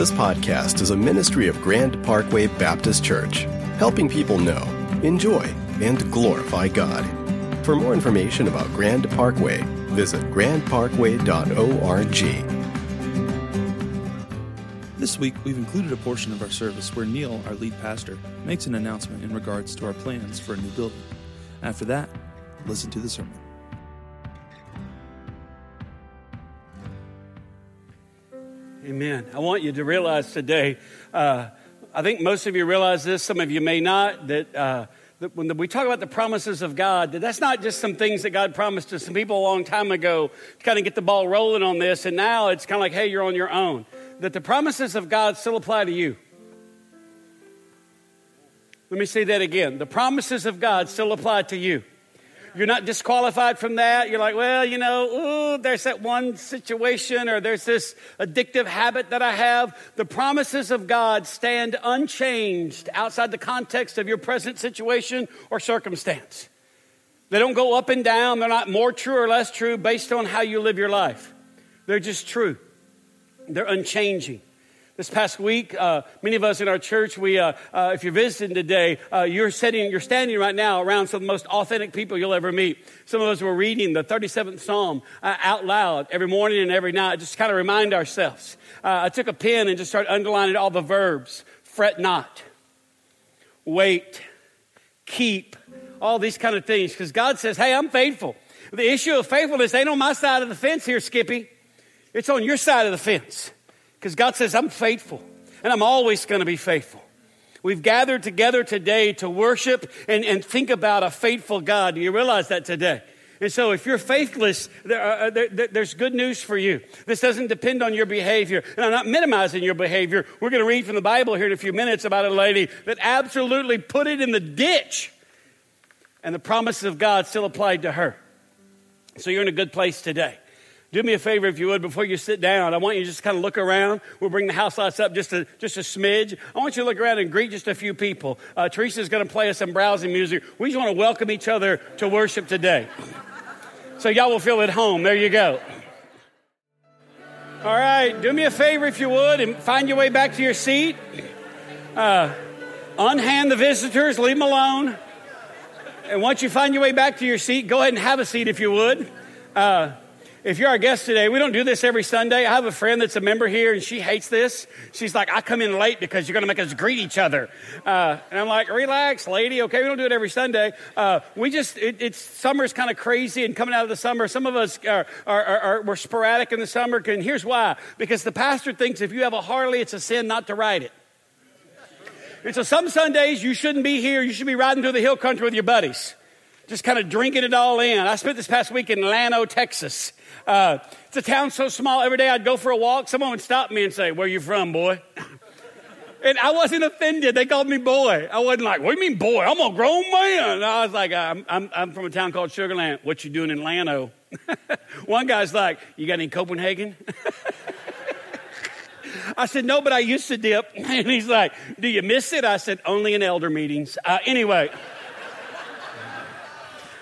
This podcast is a ministry of Grand Parkway Baptist Church, helping people know, enjoy, and glorify God. For more information about Grand Parkway, visit grandparkway.org. This week, we've included a portion of our service where Neil, our lead pastor, makes an announcement in regards to our plans for a new building. After that, listen to the sermon. Amen. I want you to realize today, uh, I think most of you realize this, some of you may not, that, uh, that when we talk about the promises of God, that that's not just some things that God promised to some people a long time ago to kind of get the ball rolling on this, and now it's kind of like, hey, you're on your own that the promises of God still apply to you. Let me say that again. The promises of God still apply to you. You're not disqualified from that. You're like, well, you know, ooh, there's that one situation or there's this addictive habit that I have. The promises of God stand unchanged outside the context of your present situation or circumstance. They don't go up and down. They're not more true or less true based on how you live your life. They're just true. They're unchanging. This past week, uh, many of us in our church, we, uh, uh, if you're visiting today, uh, you're sitting, you're standing right now around some of the most authentic people you'll ever meet. Some of us were reading the 37th Psalm uh, out loud every morning and every night, just kind of remind ourselves. Uh, I took a pen and just started underlining all the verbs: fret not, wait, keep, all these kind of things, because God says, "Hey, I'm faithful." The issue of faithfulness ain't on my side of the fence here, Skippy. It's on your side of the fence because God says, I'm faithful and I'm always going to be faithful. We've gathered together today to worship and, and think about a faithful God. Do you realize that today? And so, if you're faithless, there, uh, there, there's good news for you. This doesn't depend on your behavior. And I'm not minimizing your behavior. We're going to read from the Bible here in a few minutes about a lady that absolutely put it in the ditch. And the promises of God still applied to her. So, you're in a good place today. Do me a favor, if you would, before you sit down. I want you to just kind of look around. We'll bring the house lights up just a, just a smidge. I want you to look around and greet just a few people. Uh, Teresa's going to play us some browsing music. We just want to welcome each other to worship today. So y'all will feel at home. There you go. All right, do me a favor, if you would, and find your way back to your seat. Uh, unhand the visitors, leave them alone. And once you find your way back to your seat, go ahead and have a seat, if you would. Uh, if you're our guest today, we don't do this every Sunday. I have a friend that's a member here and she hates this. She's like, I come in late because you're going to make us greet each other. Uh, and I'm like, relax, lady. Okay, we don't do it every Sunday. Uh, we just, it, it's summer's kind of crazy and coming out of the summer, some of us are, are, are, are, we're sporadic in the summer. And here's why because the pastor thinks if you have a Harley, it's a sin not to ride it. And so some Sundays you shouldn't be here. You should be riding through the hill country with your buddies just kind of drinking it all in. I spent this past week in Llano, Texas. Uh, it's a town so small, every day I'd go for a walk, someone would stop me and say, Where you from, boy? and I wasn't offended. They called me boy. I wasn't like, What do you mean, boy? I'm a grown man. I was like, I'm, I'm, I'm from a town called Sugarland. What you doing in Llano? One guy's like, You got any Copenhagen? I said, No, but I used to dip. And he's like, Do you miss it? I said, Only in elder meetings. Uh, anyway.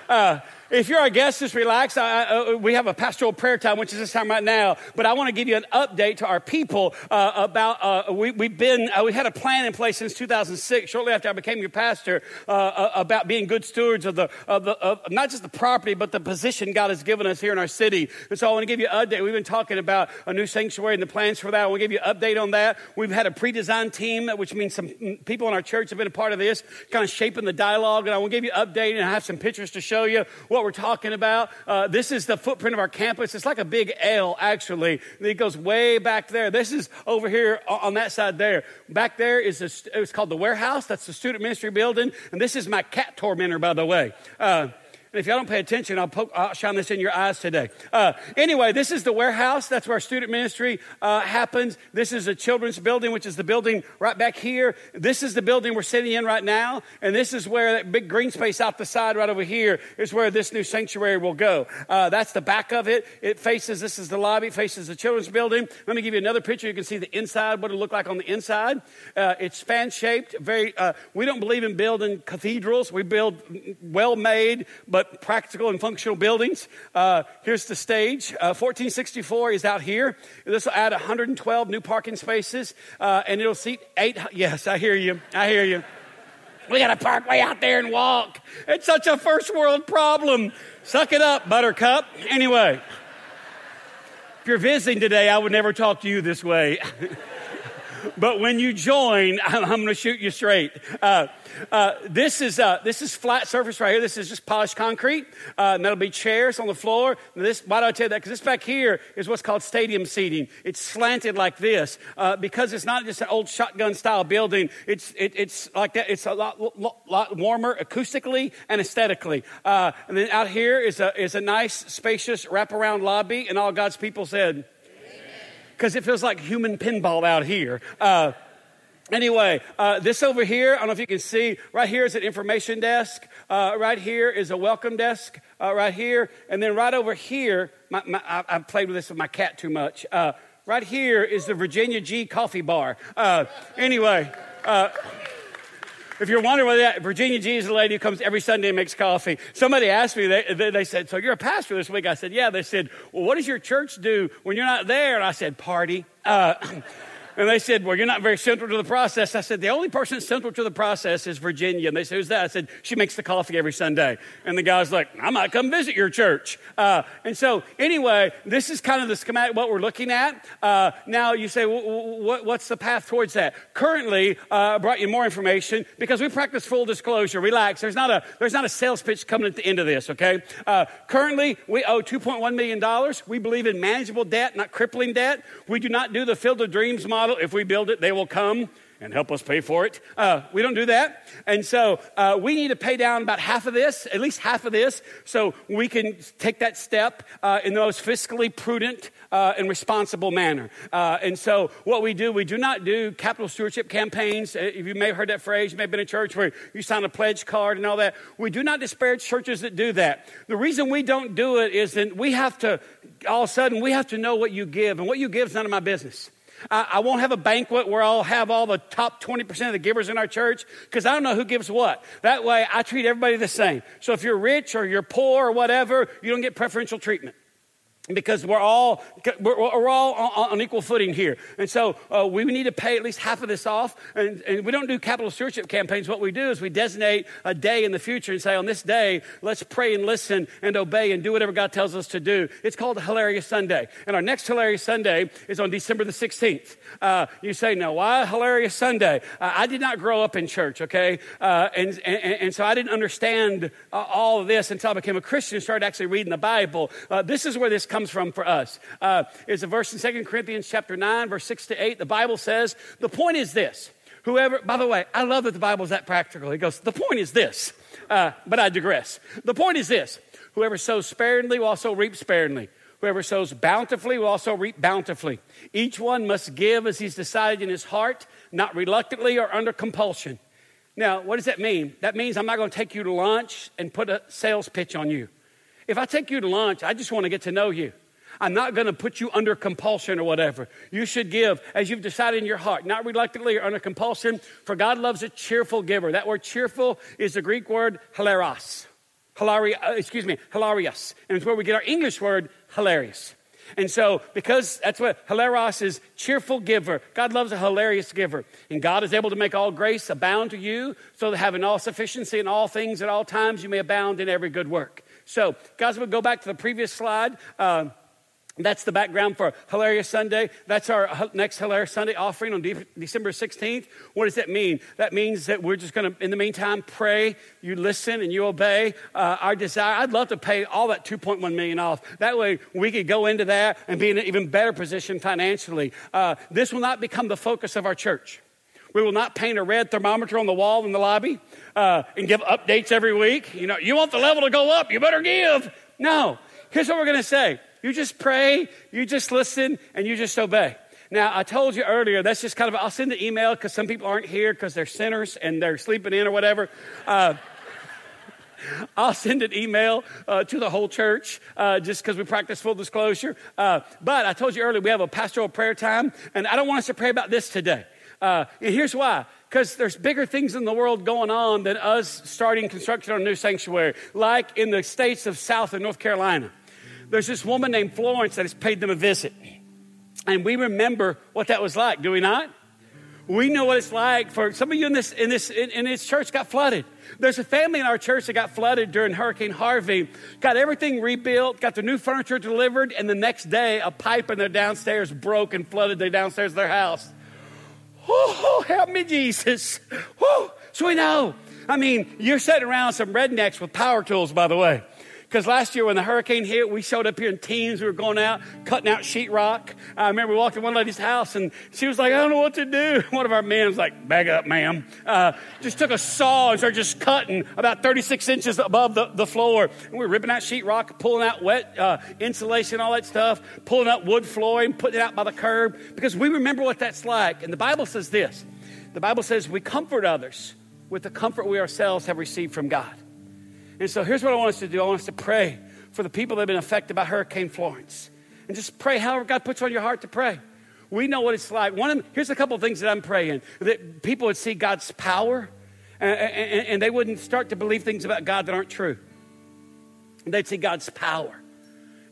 Uh, if you're our guest, just relax. I, uh, we have a pastoral prayer time, which is this time right now. But I want to give you an update to our people uh, about. Uh, we, have been uh, we had a plan in place since 2006, shortly after I became your pastor, uh, about being good stewards of the of the of not just the property, but the position God has given us here in our city. And so I want to give you an update. We've been talking about a new sanctuary and the plans for that. To give you an update on that. We've had a pre-designed team, which means some people in our church have been a part of this, kind of shaping the dialogue. And I to give you an update and I have some pictures to show you what we're talking about. Uh, this is the footprint of our campus. It's like a big L, actually. It goes way back there. This is over here on that side there. Back there is a, it's called the warehouse. That's the student ministry building. And this is my cat tormentor, by the way. Uh, and if y'all don't pay attention, I'll, poke, I'll shine this in your eyes today. Uh, anyway, this is the warehouse. That's where student ministry uh, happens. This is a children's building, which is the building right back here. This is the building we're sitting in right now. And this is where that big green space out the side right over here is where this new sanctuary will go. Uh, that's the back of it. It faces, this is the lobby, faces the children's building. Let me give you another picture. You can see the inside, what it look like on the inside. Uh, it's fan shaped. Very, uh, we don't believe in building cathedrals. We build well made, but but practical and functional buildings. Uh, here's the stage. Uh, 1464 is out here. This will add 112 new parking spaces, uh, and it'll seat eight. Yes, I hear you. I hear you. We got to park way out there and walk. It's such a first world problem. Suck it up, Buttercup. Anyway, if you're visiting today, I would never talk to you this way. but when you join, I'm, I'm going to shoot you straight. Uh, uh, this is uh, this is flat surface right here. This is just polished concrete. Uh, and that'll be chairs on the floor. This why do I tell you that? Because this back here is what's called stadium seating. It's slanted like this uh, because it's not just an old shotgun style building. It's it, it's like that. It's a lot, lot, lot warmer acoustically and aesthetically. Uh, and then out here is a is a nice spacious wraparound lobby, and all God's people said because it feels like human pinball out here. Uh, Anyway, uh, this over here, I don't know if you can see, right here is an information desk. Uh, right here is a welcome desk, uh, right here. And then right over here, my, my, I, have played with this with my cat too much. Uh, right here is the Virginia G coffee bar. Uh, anyway, uh, if you're wondering whether that, Virginia G is the lady who comes every Sunday and makes coffee. Somebody asked me, they, they said, So you're a pastor this week? I said, Yeah. They said, Well, what does your church do when you're not there? And I said, Party. Uh, And they said, Well, you're not very central to the process. I said, The only person central to the process is Virginia. And they said, Who's that? I said, She makes the coffee every Sunday. And the guy's like, I might come visit your church. Uh, and so, anyway, this is kind of the schematic, what we're looking at. Uh, now, you say, What's the path towards that? Currently, uh, I brought you more information because we practice full disclosure. Relax. There's not a, there's not a sales pitch coming at the end of this, okay? Uh, currently, we owe $2.1 million. We believe in manageable debt, not crippling debt. We do not do the Field of Dreams model model. If we build it, they will come and help us pay for it. Uh, we don't do that. And so uh, we need to pay down about half of this, at least half of this, so we can take that step uh, in the most fiscally prudent uh, and responsible manner. Uh, and so what we do, we do not do capital stewardship campaigns. If you may have heard that phrase. You may have been in church where you sign a pledge card and all that. We do not disparage churches that do that. The reason we don't do it is that we have to, all of a sudden, we have to know what you give. And what you give is none of my business. I, won't have a banquet where I'll have all the top 20% of the givers in our church because I don't know who gives what. That way, I treat everybody the same. So if you're rich or you're poor or whatever, you don't get preferential treatment because we're all we're, all on, equal footing here. And so uh, we need to pay at least half of this off. And, and, we don't do capital stewardship campaigns. What we do is we designate a day in the future and say on this day let's pray and listen and obey and do whatever god tells us to do. It's called hilarious sunday. And our next hilarious sunday is on december the 16th uh, you say no why hilarious sunday? Uh, i did not grow up in church okay? Uh, and, and, and, so i didn't understand all of this until i became a christian and started actually reading the bible. Uh, this is where this comes comes from for us. Uh, a verse in 2 Corinthians chapter 9, verse 6 to 8. The Bible says, the point is this. Whoever, by the way, I love that the Bible is that practical. He goes, the point is this. Uh, but I digress. The point is this. Whoever sows sparingly will also reap sparingly. Whoever sows bountifully will also reap bountifully. Each one must give as he's decided in his heart, not reluctantly or under compulsion. Now, what does that mean? That means I'm not going to take you to lunch and put a sales pitch on you. If I take you to lunch, I just want to get to know you. I'm not going to put you under compulsion or whatever. You should give as you've decided in your heart, not reluctantly or under compulsion, for God loves a cheerful giver. That word cheerful is the Greek word hilaros. Hilari, uh, excuse me, hilarious. And it's where we get our English word hilarious. And so, because that's what hilaros is cheerful giver. God loves a hilarious giver. And God is able to make all grace abound to you, so that having all sufficiency in all things at all times, you may abound in every good work. So, guys, we'll go back to the previous slide. Uh, that's the background for Hilarious Sunday. That's our next Hilarious Sunday offering on De- December 16th. What does that mean? That means that we're just going to, in the meantime, pray, you listen, and you obey uh, our desire. I'd love to pay all that 2.1 million off. That way we could go into that and be in an even better position financially. Uh, this will not become the focus of our church. We will not paint a red thermometer on the wall in the lobby uh, and give updates every week. You know, you want the level to go up, you better give. No. Here's what we're going to say you just pray, you just listen, and you just obey. Now, I told you earlier, that's just kind of, I'll send an email because some people aren't here because they're sinners and they're sleeping in or whatever. Uh, I'll send an email uh, to the whole church uh, just because we practice full disclosure. Uh, but I told you earlier, we have a pastoral prayer time, and I don't want us to pray about this today. Uh, here's why because there's bigger things in the world going on than us starting construction on a new sanctuary, like in the states of South and North Carolina. There's this woman named Florence that has paid them a visit. And we remember what that was like, do we not? We know what it's like for some of you in this, in this, in, in this church got flooded. There's a family in our church that got flooded during Hurricane Harvey, got everything rebuilt, got the new furniture delivered, and the next day a pipe in their downstairs broke and flooded the downstairs of their house. Oh, help me, Jesus. Oh, so we know. I mean, you're sitting around some rednecks with power tools, by the way. Because last year when the hurricane hit, we showed up here in teams. We were going out, cutting out sheetrock. I remember we walked in one lady's house and she was like, I don't know what to do. One of our men was like, back up, ma'am. Uh, just took a saw and started just cutting about 36 inches above the, the floor. And we were ripping out sheetrock, pulling out wet uh, insulation, all that stuff, pulling out wood flooring, putting it out by the curb because we remember what that's like. And the Bible says this. The Bible says we comfort others with the comfort we ourselves have received from God. And so here's what I want us to do I want us to pray for the people that have been affected by Hurricane Florence. And just pray however God puts on your heart to pray. We know what it's like. One of here's a couple of things that I'm praying that people would see God's power and, and, and they wouldn't start to believe things about God that aren't true. They'd see God's power.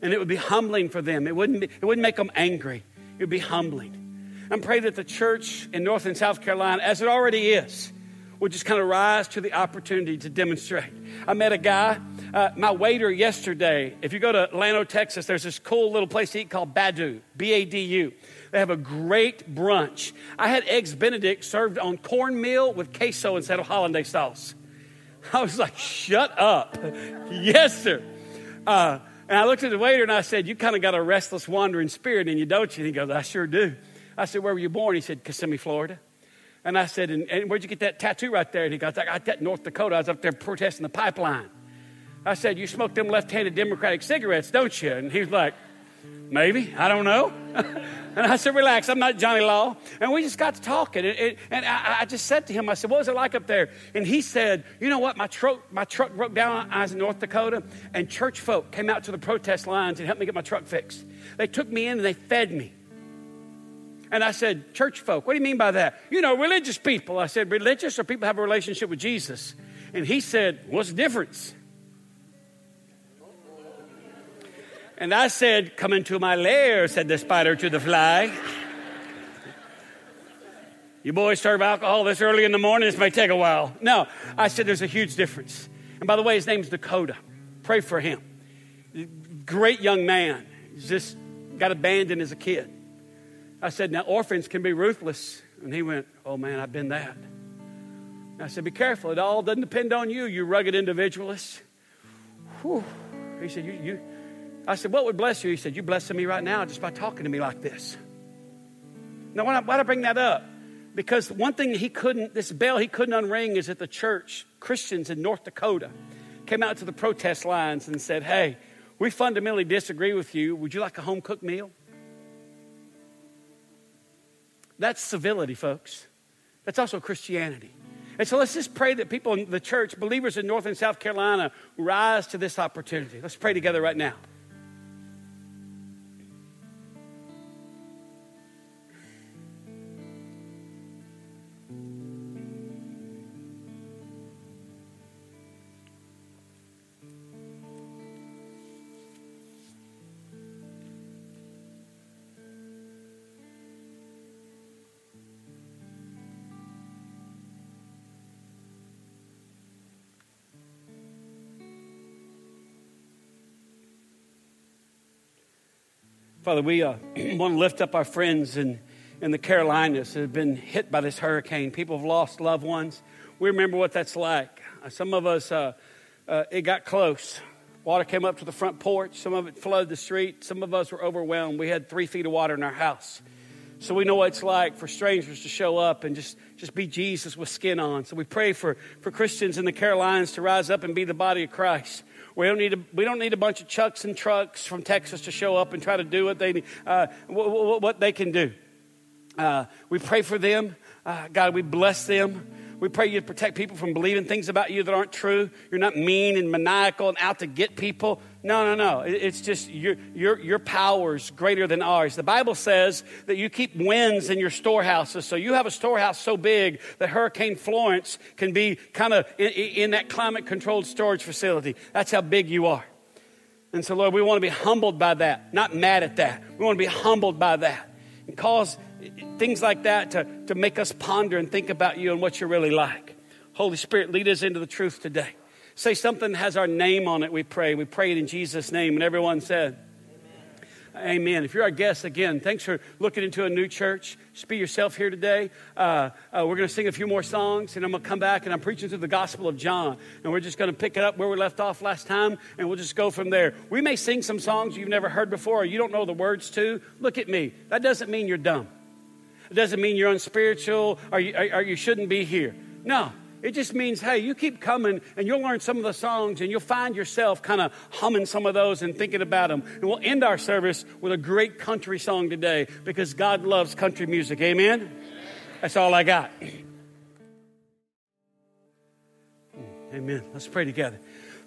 And it would be humbling for them. It wouldn't, be, it wouldn't make them angry. It would be humbling. I'm praying that the church in North and South Carolina, as it already is, would just kind of rise to the opportunity to demonstrate. I met a guy, uh, my waiter yesterday. If you go to Llano, Texas, there's this cool little place to eat called Badu, B A D U. They have a great brunch. I had eggs Benedict served on cornmeal with queso instead of hollandaise sauce. I was like, shut up. yes, sir. Uh, and I looked at the waiter and I said, You kind of got a restless, wandering spirit in you, don't you? And he goes, I sure do. I said, Where were you born? He said, Kissimmee, Florida. And I said, and, and, where'd you get that tattoo right there? And he goes, I got that in North Dakota. I was up there protesting the pipeline. I said, You smoke them left handed Democratic cigarettes, don't you? And he's like, Maybe. I don't know. and I said, Relax, I'm not Johnny Law. And we just got to talking. And, and, and I, I, just said to him, I said, What was it like up there? And he said, You know what? My truck, my truck broke down. I was in North Dakota, and church folk came out to the protest lines and helped me get my truck fixed. They took me in and they fed me. And I said, Church folk, what do you mean by that? You know, religious people. I said, Religious or people have a relationship with Jesus? And he said, What's the difference? And I said, Come into my lair, said the spider to the fly. you boys serve alcohol this early in the morning, this may take a while. No, I said, There's a huge difference. And by the way, his name's Dakota. Pray for him. Great young man. He's just got abandoned as a kid. I said, Now, orphans can be ruthless. And he went, Oh, man, I've been that. And I said, Be careful. It all doesn't depend on you, you rugged individualist. Whew. He said, you, you. I said, What would bless you? He said, You're blessing me right now just by talking to me like this. Now, why do I bring that up? Because one thing he couldn't, this bell he couldn't unring is that the church, Christians in North Dakota, came out to the protest lines and said, Hey, we fundamentally disagree with you. Would you like a home cooked meal? That's civility, folks. That's also Christianity. And so let's just pray that people in the church, believers in North and South Carolina, rise to this opportunity. Let's pray together right now. Father, we uh, want to lift up our friends in, in the Carolinas that have been hit by this hurricane. People have lost loved ones. We remember what that's like. Uh, some of us, uh, uh, it got close. Water came up to the front porch. Some of it flooded the street. Some of us were overwhelmed. We had three feet of water in our house. So we know what it's like for strangers to show up and just, just be Jesus with skin on. So we pray for, for Christians in the Carolinas to rise up and be the body of Christ. We don't need a, we don't need a bunch of chucks and trucks from Texas to show up and try to do what they, uh, what, what they can do. Uh, we pray for them. Uh, God, we bless them. We pray you protect people from believing things about you that aren't true. You're not mean and maniacal and out to get people. No, no, no. It's just your, your, your power's greater than ours. The Bible says that you keep winds in your storehouses. So you have a storehouse so big that Hurricane Florence can be kind of in, in that climate controlled storage facility. That's how big you are. And so, Lord, we want to be humbled by that, not mad at that. We want to be humbled by that and cause things like that to, to make us ponder and think about you and what you're really like. Holy Spirit, lead us into the truth today. Say something that has our name on it, we pray. We pray it in Jesus' name. And everyone said, Amen. Amen. If you're our guest, again, thanks for looking into a new church. Just be yourself here today. Uh, uh, we're going to sing a few more songs, and I'm going to come back and I'm preaching through the Gospel of John. And we're just going to pick it up where we left off last time, and we'll just go from there. We may sing some songs you've never heard before or you don't know the words to. Look at me. That doesn't mean you're dumb. It doesn't mean you're unspiritual or you, or you shouldn't be here. No, it just means, hey, you keep coming and you'll learn some of the songs and you'll find yourself kind of humming some of those and thinking about them. And we'll end our service with a great country song today because God loves country music. Amen? That's all I got. Amen. Let's pray together.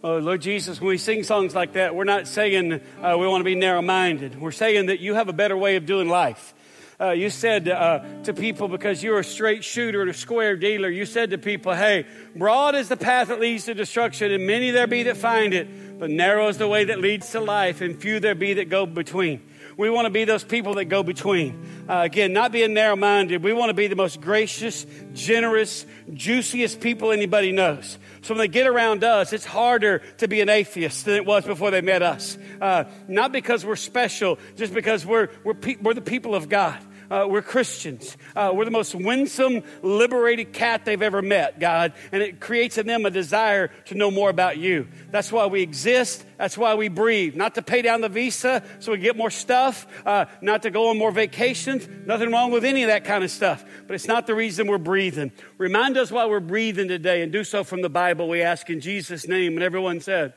Oh, Lord Jesus, when we sing songs like that, we're not saying uh, we want to be narrow minded. We're saying that you have a better way of doing life uh, you said uh, to people, because you're a straight shooter and a square dealer, you said to people, hey, broad is the path that leads to destruction, and many there be that find it, but narrow is the way that leads to life, and few there be that go between. We want to be those people that go between. Uh, again, not being narrow minded. We want to be the most gracious, generous, juiciest people anybody knows. So when they get around us, it's harder to be an atheist than it was before they met us. Uh, not because we're special, just because we're, we're, pe- we're the people of God. Uh, we're Christians. Uh, we're the most winsome, liberated cat they've ever met, God. And it creates in them a desire to know more about you. That's why we exist. That's why we breathe. Not to pay down the visa so we get more stuff, uh, not to go on more vacations. Nothing wrong with any of that kind of stuff. But it's not the reason we're breathing. Remind us why we're breathing today and do so from the Bible, we ask in Jesus' name. And everyone said,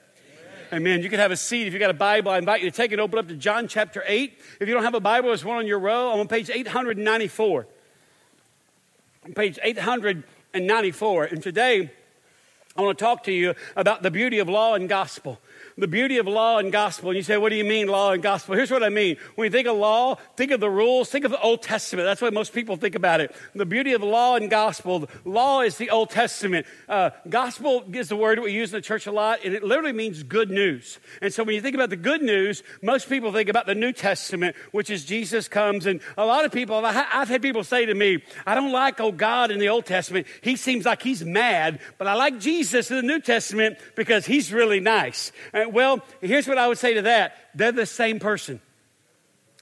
Amen. You can have a seat. If you got a Bible, I invite you to take it, open up to John chapter 8. If you don't have a Bible, there's one on your row. I'm on page 894. Page 894. And today, I want to talk to you about the beauty of law and gospel the beauty of law and gospel. And you say, what do you mean, law and gospel? Here's what I mean. When you think of law, think of the rules, think of the Old Testament. That's what most people think about it. The beauty of law and gospel. Law is the Old Testament. Uh, gospel is the word we use in the church a lot, and it literally means good news. And so when you think about the good news, most people think about the New Testament, which is Jesus comes. And a lot of people, I've had people say to me, I don't like, oh, God in the Old Testament. He seems like he's mad, but I like Jesus in the New Testament because he's really nice. And well, here's what I would say to that they're the same person.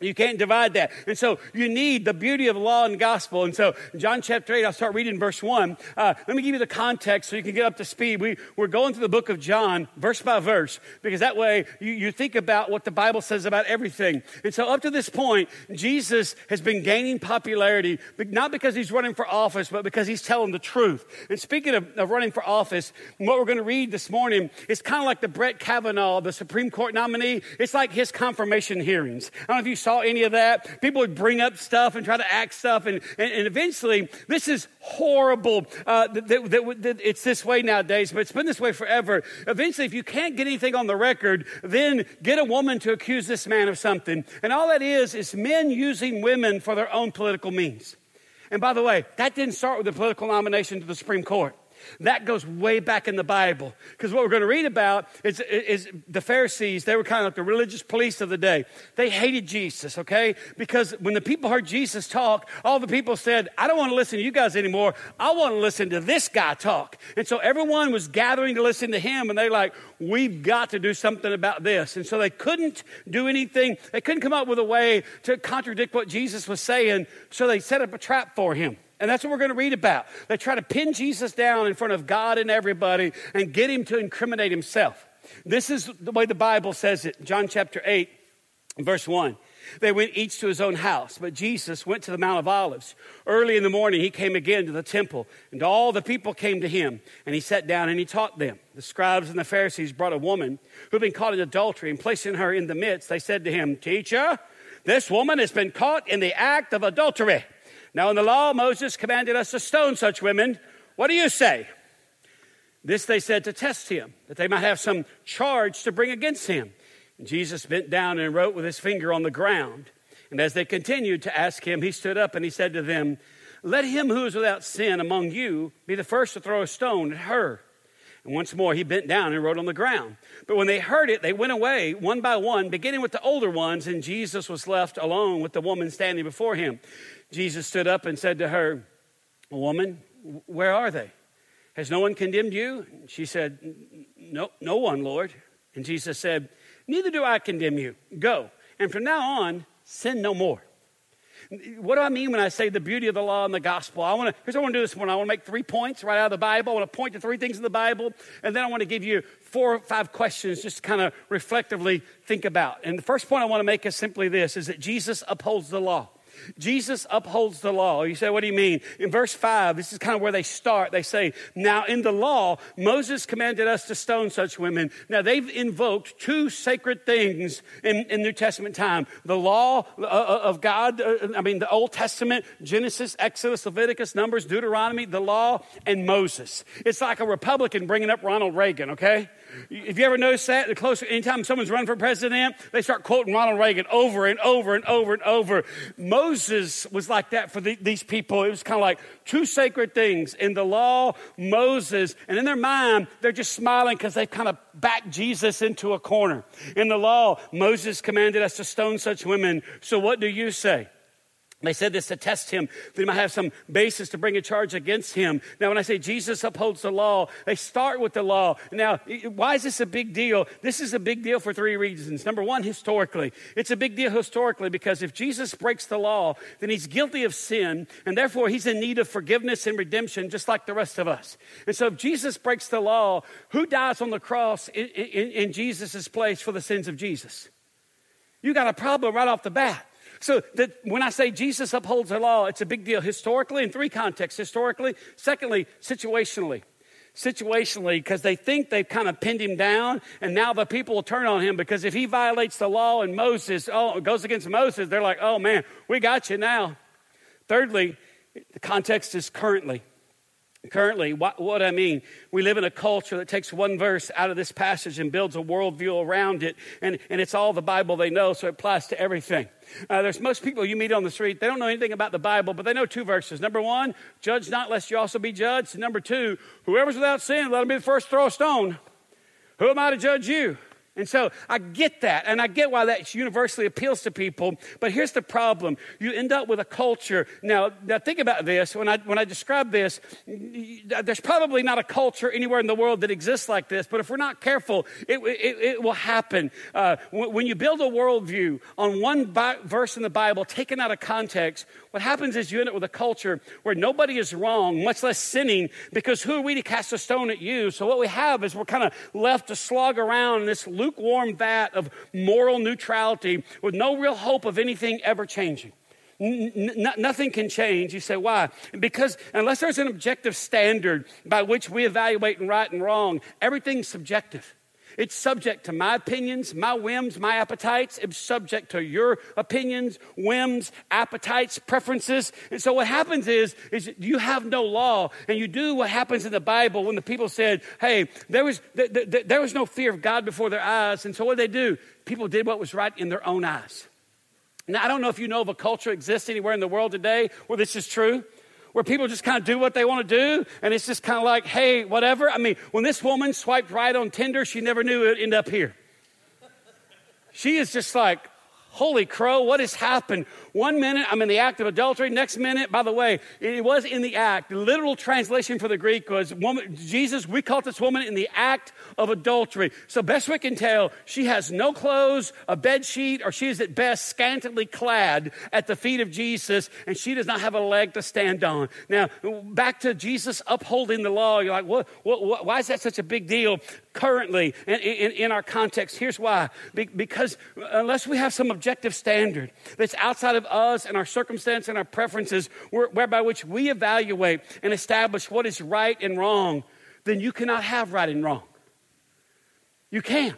You can't divide that. And so you need the beauty of law and gospel. And so John chapter 8, I'll start reading verse 1. Uh, let me give you the context so you can get up to speed. We, we're going through the book of John verse by verse because that way you, you think about what the Bible says about everything. And so up to this point, Jesus has been gaining popularity, but not because he's running for office, but because he's telling the truth. And speaking of, of running for office, what we're going to read this morning is kind of like the Brett Kavanaugh, the Supreme Court nominee. It's like his confirmation hearings. I don't know if you saw saw any of that. People would bring up stuff and try to act stuff. And, and, and eventually, this is horrible uh, that, that, that it's this way nowadays, but it's been this way forever. Eventually, if you can't get anything on the record, then get a woman to accuse this man of something. And all that is, is men using women for their own political means. And by the way, that didn't start with the political nomination to the Supreme Court. That goes way back in the Bible. Because what we're going to read about is, is the Pharisees, they were kind of like the religious police of the day. They hated Jesus, okay? Because when the people heard Jesus talk, all the people said, I don't want to listen to you guys anymore. I want to listen to this guy talk. And so everyone was gathering to listen to him, and they're like, we've got to do something about this. And so they couldn't do anything. They couldn't come up with a way to contradict what Jesus was saying, so they set up a trap for him. And that's what we're going to read about. They try to pin Jesus down in front of God and everybody and get him to incriminate himself. This is the way the Bible says it. John chapter 8, verse 1. They went each to his own house, but Jesus went to the Mount of Olives. Early in the morning, he came again to the temple, and all the people came to him, and he sat down and he taught them. The scribes and the Pharisees brought a woman who had been caught in adultery, and placing her in the midst, they said to him, Teacher, this woman has been caught in the act of adultery. Now, in the law, Moses commanded us to stone such women. What do you say? This they said to test him, that they might have some charge to bring against him. And Jesus bent down and wrote with his finger on the ground. And as they continued to ask him, he stood up and he said to them, Let him who is without sin among you be the first to throw a stone at her. And once more he bent down and wrote on the ground. But when they heard it, they went away one by one, beginning with the older ones, and Jesus was left alone with the woman standing before him. Jesus stood up and said to her, Woman, where are they? Has no one condemned you? She said, No, no one, Lord. And Jesus said, Neither do I condemn you. Go. And from now on, sin no more. What do I mean when I say the beauty of the law and the gospel? I want to, here's what I want to do this morning. I want to make three points right out of the Bible. I want to point to three things in the Bible, and then I want to give you four or five questions just to kind of reflectively think about. And the first point I want to make is simply this, is that Jesus upholds the law. Jesus upholds the law. You say, what do you mean? In verse 5, this is kind of where they start. They say, Now in the law, Moses commanded us to stone such women. Now they've invoked two sacred things in, in New Testament time the law uh, uh of God, uh, I mean, the Old Testament, Genesis, Exodus, Leviticus, Numbers, Deuteronomy, the law, and Moses. It's like a Republican bringing up Ronald Reagan, okay? If you ever notice that, the closer, anytime someone's running for president, they start quoting Ronald Reagan over and over and over and over. Moses was like that for the, these people. It was kind of like two sacred things in the law, Moses, and in their mind, they're just smiling because they've kind of backed Jesus into a corner. In the law, Moses commanded us to stone such women. So what do you say? They said this to test him. They might have some basis to bring a charge against him. Now, when I say Jesus upholds the law, they start with the law. Now, why is this a big deal? This is a big deal for three reasons. Number one, historically. It's a big deal historically because if Jesus breaks the law, then he's guilty of sin, and therefore he's in need of forgiveness and redemption, just like the rest of us. And so, if Jesus breaks the law, who dies on the cross in, in, in Jesus' place for the sins of Jesus? You got a problem right off the bat. So that when I say Jesus upholds the law, it's a big deal historically in three contexts historically, secondly, situationally. Situationally, because they think they've kind of pinned him down, and now the people will turn on him because if he violates the law and Moses oh, goes against Moses, they're like, oh man, we got you now. Thirdly, the context is currently. Currently, what, what, I mean, we live in a culture that takes one verse out of this passage and builds a worldview around it, and, and it's all the Bible they know, so it applies to everything. Uh, there's most people you meet on the street, they don't know anything about the Bible, but they know two verses. Number one, judge not lest you also be judged. And number two, whoever's without sin, let him be the first to throw a stone. Who am I to judge you? And so I get that, and I get why that universally appeals to people. But here's the problem: you end up with a culture. Now, now think about this. When I when I describe this, there's probably not a culture anywhere in the world that exists like this. But if we're not careful, it it, it will happen. Uh, when you build a worldview on one bi- verse in the Bible taken out of context, what happens is you end up with a culture where nobody is wrong, much less sinning, because who are we to cast a stone at you? So what we have is we're kind of left to slog around in this lukewarm vat of moral neutrality with no real hope of anything ever changing. N- nothing can change. You say, why? Because unless there's an objective standard by which we evaluate right and wrong, everything's subjective. It's subject to my opinions, my whims, my appetites. It's subject to your opinions, whims, appetites, preferences. And so what happens is, is you have no law and you do what happens in the Bible when the people said, hey, there was, th- th- there was no fear of God before their eyes. And so what did they do? People did what was right in their own eyes. Now, I don't know if you know of a culture exists anywhere in the world today where this is true where people just kind of do what they want to do, and it's just kind of like, hey, whatever. I mean, when this woman swiped right on Tinder, she never knew it would end up here. She is just like, holy crow, what has happened? One minute I'm in the act of adultery. Next minute, by the way, it was in the act. The literal translation for the Greek was woman, Jesus, we caught this woman in the act of adultery. So best we can tell, she has no clothes, a bed sheet, or she is at best scantily clad at the feet of Jesus, and she does not have a leg to stand on. Now, back to Jesus upholding the law. You're like, what, what, what why is that such a big deal? currently in, in, in, our context. Here's why. Be, because unless we have some objective standard that's outside of of us and our circumstance and our preferences, whereby which we evaluate and establish what is right and wrong, then you cannot have right and wrong. You can't.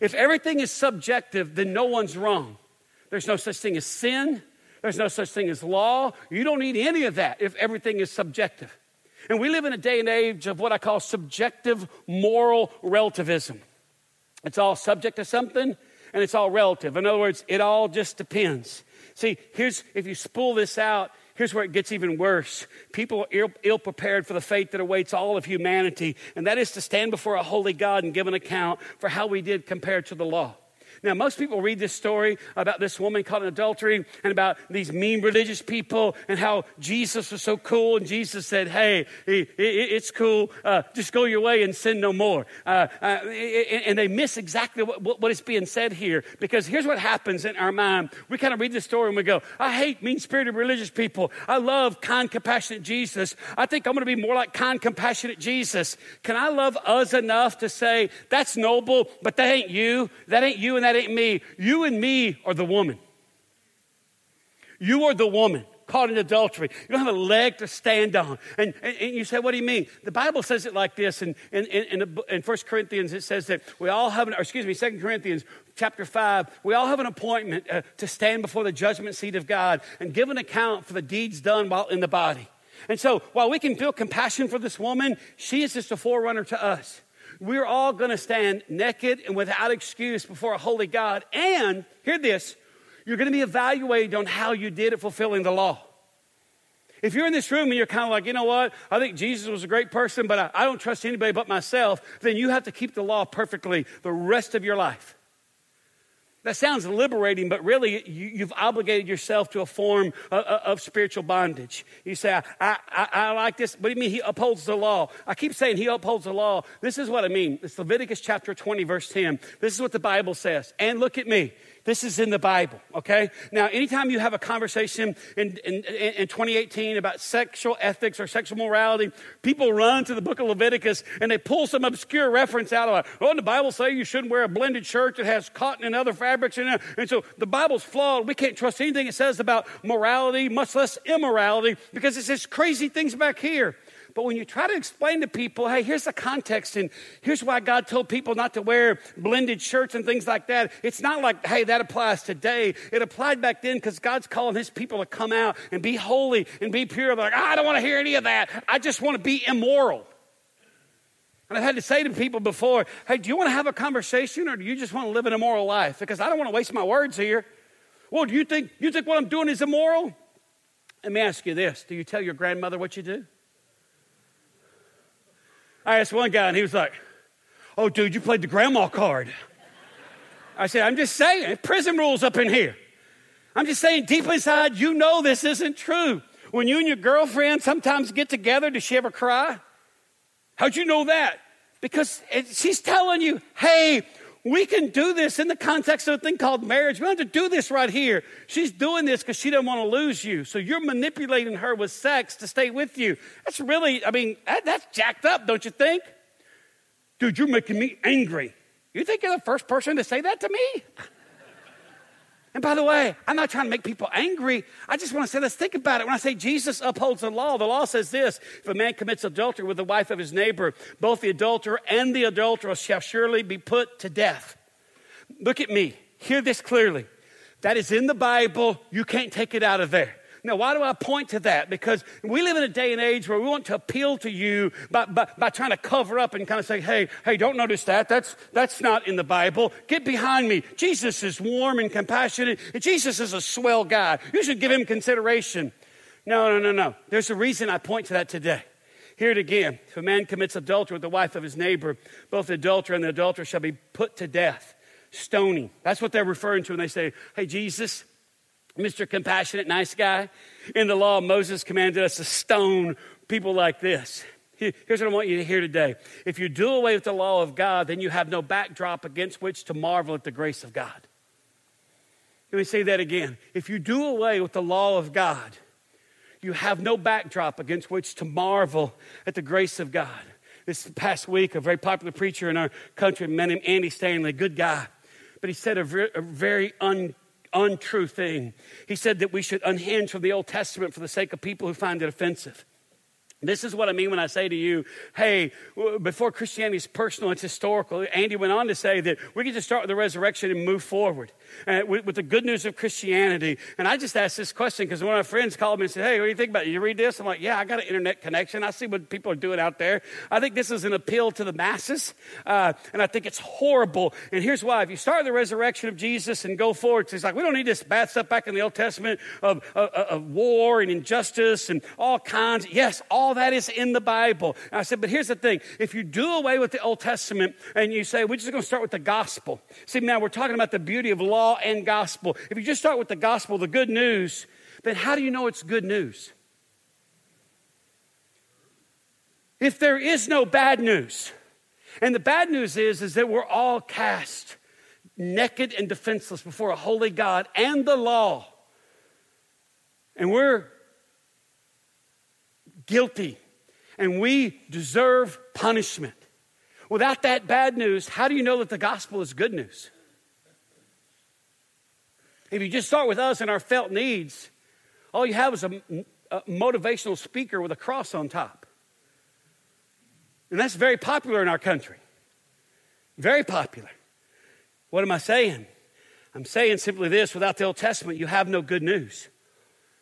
If everything is subjective, then no one's wrong. There's no such thing as sin. There's no such thing as law. You don't need any of that if everything is subjective. And we live in a day and age of what I call subjective moral relativism. It's all subject to something and it's all relative. In other words, it all just depends. See, here's if you spool this out, here's where it gets even worse. People are ill prepared for the fate that awaits all of humanity, and that is to stand before a holy God and give an account for how we did compared to the law. Now, most people read this story about this woman caught in adultery and about these mean religious people and how Jesus was so cool. And Jesus said, Hey, it's cool. Uh, just go your way and sin no more. Uh, uh, and they miss exactly what, what is being said here because here's what happens in our mind. We kind of read the story and we go, I hate mean spirited religious people. I love kind, compassionate Jesus. I think I'm going to be more like kind, compassionate Jesus. Can I love us enough to say, That's noble, but that ain't you? That ain't you, and that ain't me. You and me are the woman. You are the woman caught in adultery. You don't have a leg to stand on. And, and, and you say, what do you mean? The Bible says it like this. In, in, in, in 1 Corinthians, it says that we all have, an, or excuse me, 2 Corinthians chapter 5, we all have an appointment uh, to stand before the judgment seat of God and give an account for the deeds done while in the body. And so while we can feel compassion for this woman, she is just a forerunner to us. We're all going to stand naked and without excuse before a holy God. And, hear this, you're going to be evaluated on how you did at fulfilling the law. If you're in this room and you're kind of like, you know what, I think Jesus was a great person, but I, I don't trust anybody but myself, then you have to keep the law perfectly the rest of your life. That sounds liberating, but really you, have obligated yourself to a form of, of spiritual bondage. You say, I, I, I, like this. What do you mean he upholds the law? I keep saying he upholds the law. This is what I mean. It's Leviticus chapter 20, verse 10. This is what the Bible says. And look at me. This is in the Bible, okay? Now, anytime you have a conversation in, in, in 2018 about sexual ethics or sexual morality, people run to the book of Leviticus and they pull some obscure reference out of it. Oh, the Bible say you shouldn't wear a blended shirt that has cotton and other fabrics in it. And so the Bible's flawed. We can't trust anything it says about morality, much less immorality, because it says crazy things back here. But when you try to explain to people, hey, here's the context and here's why God told people not to wear blended shirts and things like that, it's not like, hey, that applies today. It applied back then because God's calling his people to come out and be holy and be pure. They're like, oh, I don't want to hear any of that. I just want to be immoral. And I've had to say to people before, hey, do you want to have a conversation or do you just want to live an immoral life? Because I don't want to waste my words here. Well, do you think you think what I'm doing is immoral? Let me ask you this. Do you tell your grandmother what you do? I asked one guy, and he was like, Oh, dude, you played the grandma card. I said, I'm just saying, prison rules up in here. I'm just saying, deep inside, you know this isn't true. When you and your girlfriend sometimes get together, does she ever cry? How'd you know that? Because she's telling you, hey, we can do this in the context of a thing called marriage. We don't have to do this right here. She's doing this because she doesn't want to lose you. So you're manipulating her with sex to stay with you. That's really, I mean, that, that's jacked up, don't you think? Dude, you're making me angry. You think you're the first person to say that to me? And by the way, I'm not trying to make people angry. I just want to say, let's think about it. When I say Jesus upholds the law, the law says this if a man commits adultery with the wife of his neighbor, both the adulterer and the adulteress shall surely be put to death. Look at me. Hear this clearly. That is in the Bible. You can't take it out of there. Now, why do I point to that? Because we live in a day and age where we want to appeal to you by, by, by trying to cover up and kind of say, hey, hey, don't notice that. That's, that's not in the Bible. Get behind me. Jesus is warm and compassionate. Jesus is a swell guy. You should give him consideration. No, no, no, no. There's a reason I point to that today. Hear it again. If a man commits adultery with the wife of his neighbor, both the adulterer and the adulterer shall be put to death. Stoning. That's what they're referring to when they say, hey, Jesus, Mr. Compassionate, nice guy. In the law, Moses commanded us to stone people like this. Here's what I want you to hear today. If you do away with the law of God, then you have no backdrop against which to marvel at the grace of God. Let me say that again. If you do away with the law of God, you have no backdrop against which to marvel at the grace of God. This past week, a very popular preacher in our country, man named Andy Stanley, good guy, but he said a very, a very un untrue thing. He said that we should unhinge from the Old Testament for the sake of people who find it offensive. This is what I mean when I say to you, hey, before Christianity is personal, it's historical. Andy went on to say that we can just start with the resurrection and move forward uh, with, with, the good news of Christianity. And I just asked this question because one of my friends called me and said, hey, what do you think about it? You read this? I'm like, yeah, I got an internet connection. I see what people are doing out there. I think this is an appeal to the masses, uh, and I think it's horrible. And here's why. If you start with the resurrection of Jesus and go forward, it's like, we don't need this bad stuff back in the Old Testament of, of, of war and injustice and all kinds. Yes, all that is in the Bible. And I said, but here's the thing. If you do away with the Old Testament and you say, we're just going to start with the gospel. See, now we're talking about the beauty of law and gospel. If you just start with the gospel, the good news, then how do you know it's good news? If there is no bad news, and the bad news is, is that we're all cast naked and defenseless before a holy God and the law. And we're guilty and we deserve punishment. Without that bad news, how do you know that the gospel is good news? If you just start with us and our felt needs, all you have is a, a motivational speaker with a cross on top. And that's very popular in our country. Very popular. What am I saying? I'm saying simply this without the Old Testament, you have no good news.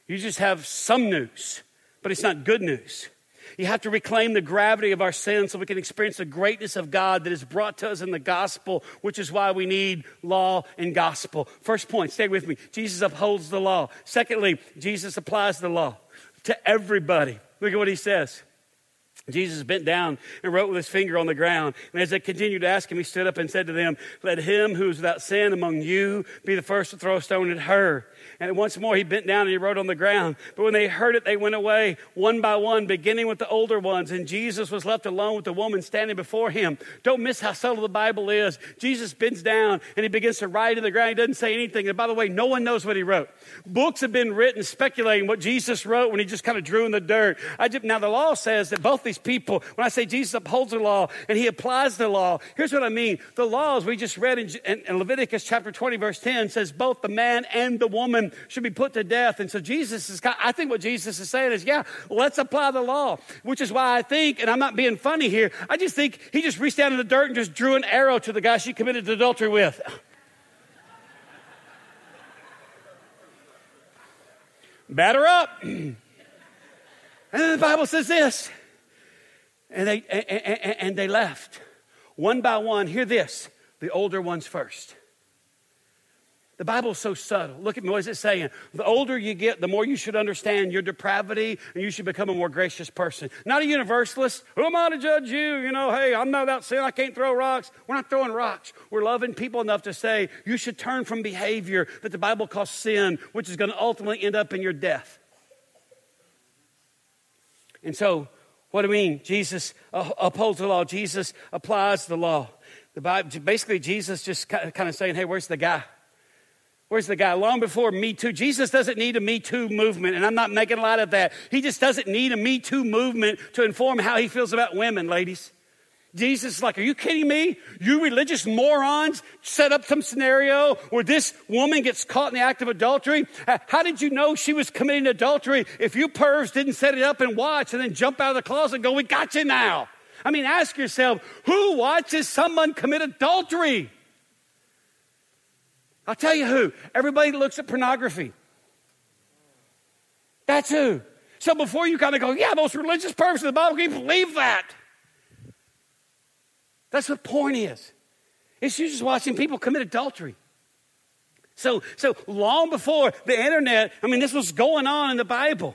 You just have some news, but it's not good news. You have to reclaim the gravity of our sin so we can experience the greatness of God that is brought to us in the gospel, which is why we need law and gospel. First point, stay with me. Jesus upholds the law. Secondly, Jesus applies the law to everybody. Look at what he says. Jesus bent down and wrote with his finger on the ground. And as they continued to ask him, he stood up and said to them, Let him who is without sin among you be the first to throw a stone at her. And once more he bent down and he wrote on the ground. But when they heard it, they went away one by one, beginning with the older ones. And Jesus was left alone with the woman standing before him. Don't miss how subtle the Bible is. Jesus bends down and he begins to write in the ground. He doesn't say anything. And by the way, no one knows what he wrote. Books have been written speculating what Jesus wrote when he just kind of drew in the dirt. Just, now, the law says that both these people, when I say Jesus upholds the law and he applies the law, here's what I mean. The laws we just read in, in, in Leviticus chapter 20, verse 10 says both the man and the woman should be put to death. And so Jesus is, I think what Jesus is saying is, yeah, let's apply the law, which is why I think, and I'm not being funny here, I just think he just reached down in the dirt and just drew an arrow to the guy she committed adultery with. Batter up. and then the Bible says this. And they, and, and, they left one by one. Hear this the older ones first. The Bible's so subtle. Look at me, what is it saying? The older you get, the more you should understand your depravity and you should become a more gracious person. Not a universalist. Who am I to judge you? You know, hey, I'm not without sin. I can't throw rocks. We're not throwing rocks. We're loving people enough to say you should turn from behavior that the Bible calls sin, which is going to ultimately end up in your death. And so, what do I mean? Jesus uh, upholds the law. Jesus applies the law. The Bible, basically, Jesus just kind of saying, hey, where's the guy? Where's the guy? Long before Me Too. Jesus doesn't need a Me Too movement, and I'm not making light of that. He just doesn't need a Me Too movement to inform how he feels about women, ladies. Jesus is like, Are you kidding me? You religious morons set up some scenario where this woman gets caught in the act of adultery. How did you know she was committing adultery if you pervs didn't set it up and watch and then jump out of the closet and go, We got you now? I mean, ask yourself, who watches someone commit adultery? I'll tell you who. Everybody looks at pornography. That's who. So before you kind of go, yeah, most religious person in the Bible, can you believe that? That's what porn is. It's you just watching people commit adultery. So, so long before the internet, I mean, this was going on in the Bible.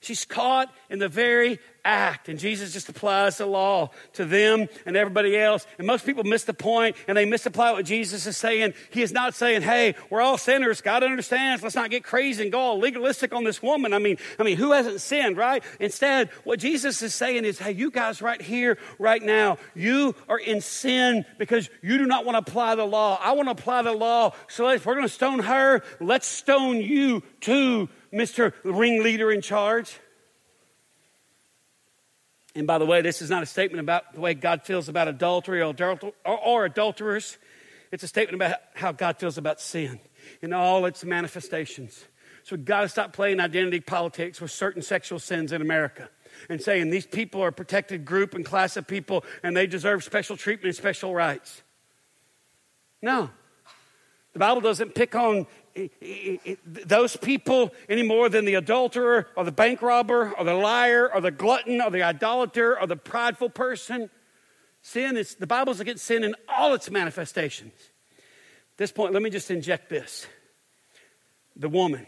She's caught in the very act. And Jesus just applies the law to them and everybody else. And most people miss the point and they misapply what Jesus is saying. He is not saying, hey, we're all sinners. God understands. Let's not get crazy and go all legalistic on this woman. I mean, I mean, who hasn't sinned, right? Instead, what Jesus is saying is, hey, you guys right here, right now, you are in sin because you do not want to apply the law. I want to apply the law. So if we're going to stone her, let's stone you too, Mr. Ringleader in charge. And by the way, this is not a statement about the way God feels about adultery or, adulter- or, or adulterers. It's a statement about how God feels about sin in all its manifestations. So we've got to stop playing identity politics with certain sexual sins in America and saying these people are a protected group and class of people and they deserve special treatment and special rights. No. The Bible doesn't pick on those people any more than the adulterer or the bank robber or the liar or the glutton or the idolater or the prideful person. Sin is, the Bible's against sin in all its manifestations. At this point, let me just inject this. The woman.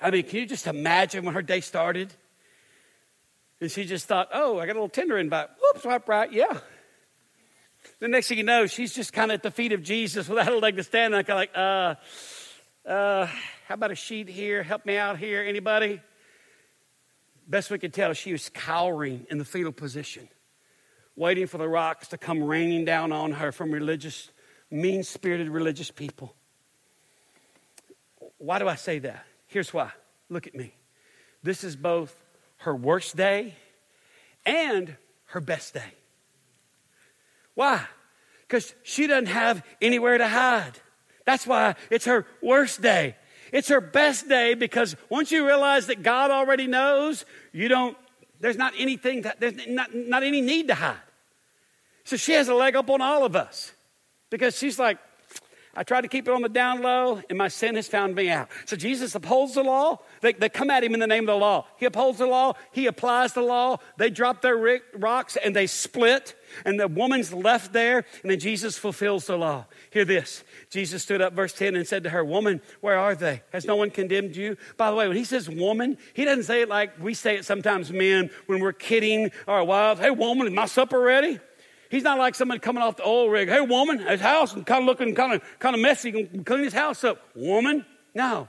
I mean, can you just imagine when her day started? And she just thought, oh, I got a little Tinder invite. Whoops, swipe right, yeah. The next thing you know, she's just kind of at the feet of Jesus without a leg to stand on. Kind of like, uh, uh, how about a sheet here? Help me out here. Anybody? Best we could tell, she was cowering in the fetal position, waiting for the rocks to come raining down on her from religious, mean spirited religious people. Why do I say that? Here's why. Look at me. This is both her worst day and her best day. Why? Because she doesn't have anywhere to hide. That's why it's her worst day. It's her best day because once you realize that God already knows, you don't, there's not anything that, there's not, not any need to hide. So she has a leg up on all of us because she's like, I tried to keep it on the down low, and my sin has found me out. So Jesus upholds the law. They, they come at him in the name of the law. He upholds the law. He applies the law. They drop their rocks and they split, and the woman's left there, and then Jesus fulfills the law. Hear this. Jesus stood up, verse 10, and said to her, Woman, where are they? Has no one condemned you? By the way, when he says woman, he doesn't say it like we say it sometimes, men, when we're kidding our wives. Hey, woman, is my supper ready? He's not like somebody coming off the oil rig. Hey, woman, his house and kind of looking kind of kind of messy. Can clean his house up. Woman, no.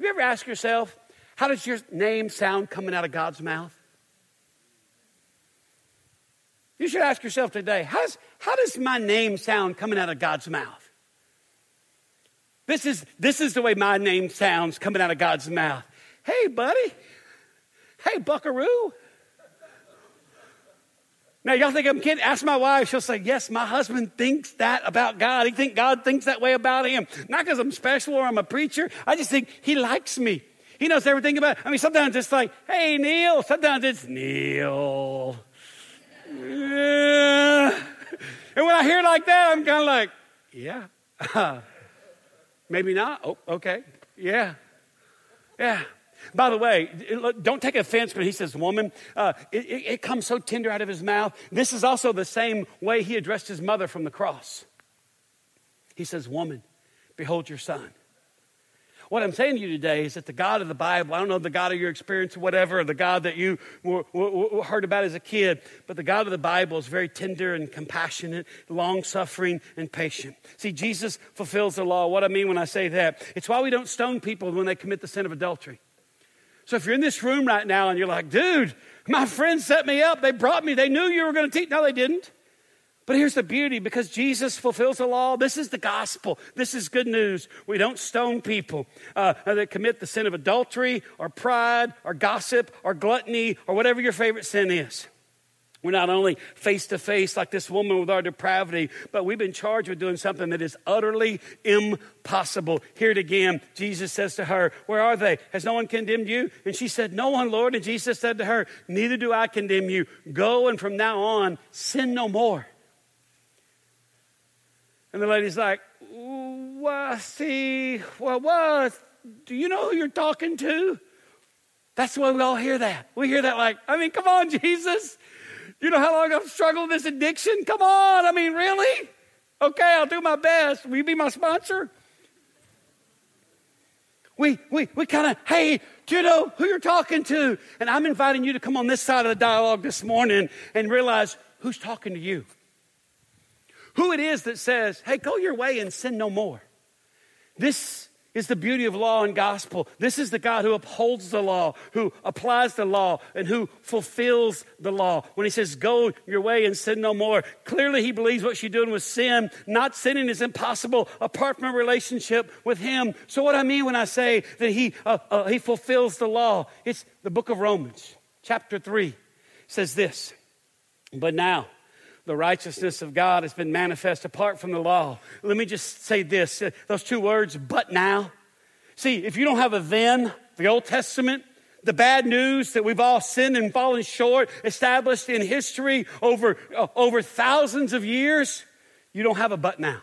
You ever asked yourself, how does your name sound coming out of God's mouth? You should ask yourself today, how does, how does my name sound coming out of God's mouth? This is, this is the way my name sounds coming out of God's mouth. Hey, buddy. Hey, buckaroo. Now, y'all think I'm kidding? Ask my wife. She'll say, Yes, my husband thinks that about God. He think God thinks that way about him. Not because I'm special or I'm a preacher. I just think he likes me. He knows everything about I mean, sometimes it's like, Hey, Neil. Sometimes it's Neil. Yeah. And when I hear it like that, I'm kind of like, Yeah. maybe not. Oh, okay. Yeah. Yeah. By the way, don't take offense when he says woman. Uh, it, it, comes so tender out of his mouth. This is also the same way he addressed his mother from the cross. He says, Woman, behold your son. What I'm saying to you today is that the God of the Bible, I don't know the God of your experience or whatever, or the God that you were, were, heard about as a kid, but the God of the Bible is very tender and compassionate, long suffering and patient. See, Jesus fulfills the law. What I mean when I say that, it's why we don't stone people when they commit the sin of adultery. So if you're in this room right now and you're like, dude, my friends set me up, they brought me, they knew you were going to teach. No, they didn't. But here's the beauty because Jesus fulfills the law. This is the gospel. This is good news. We don't stone people uh, that commit the sin of adultery or pride or gossip or gluttony or whatever your favorite sin is. We're not only face to face like this woman with our depravity, but we've been charged with doing something that is utterly impossible. Hear it again. Jesus says to her, Where are they? Has no one condemned you? And she said, No one, Lord. And Jesus said to her, Neither do I condemn you. Go and from now on, sin no more. And the lady's like, Well, see, well, what? Do you know who you're talking to? That's why we all hear that. We hear that like, I mean, come on, Jesus. You know how long I've struggled with this addiction? Come on. I mean, really? Okay, I'll do my best. Will you be my sponsor? We, we, we kind of, hey, do you know who you're talking to? And I'm inviting you to come on this side of the dialogue this morning and realize who's talking to you. Who it is that says, hey, go your way and sin no more. This is the beauty of law and gospel. This is the God who upholds the law, who applies the law, and who fulfills the law. When he says, Go your way and sin no more, clearly he believes what she's doing was sin. Not sinning is impossible apart from a relationship with him. So, what I mean when I say that he, uh, uh, he fulfills the law, it's the book of Romans, chapter 3, says this. But now, the righteousness of God has been manifest apart from the law. Let me just say this those two words, but now. See, if you don't have a then, the Old Testament, the bad news that we've all sinned and fallen short, established in history over, uh, over thousands of years, you don't have a but now.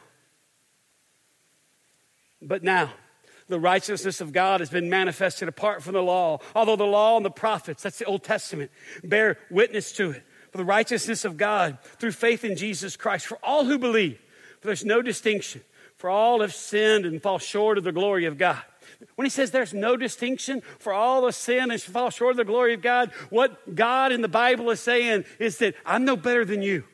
But now, the righteousness of God has been manifested apart from the law. Although the law and the prophets, that's the Old Testament, bear witness to it. For the righteousness of God through faith in Jesus Christ for all who believe. For there's no distinction. For all have sinned and fall short of the glory of God. When he says there's no distinction for all of sin and fall short of the glory of God, what God in the Bible is saying is that I'm no better than you.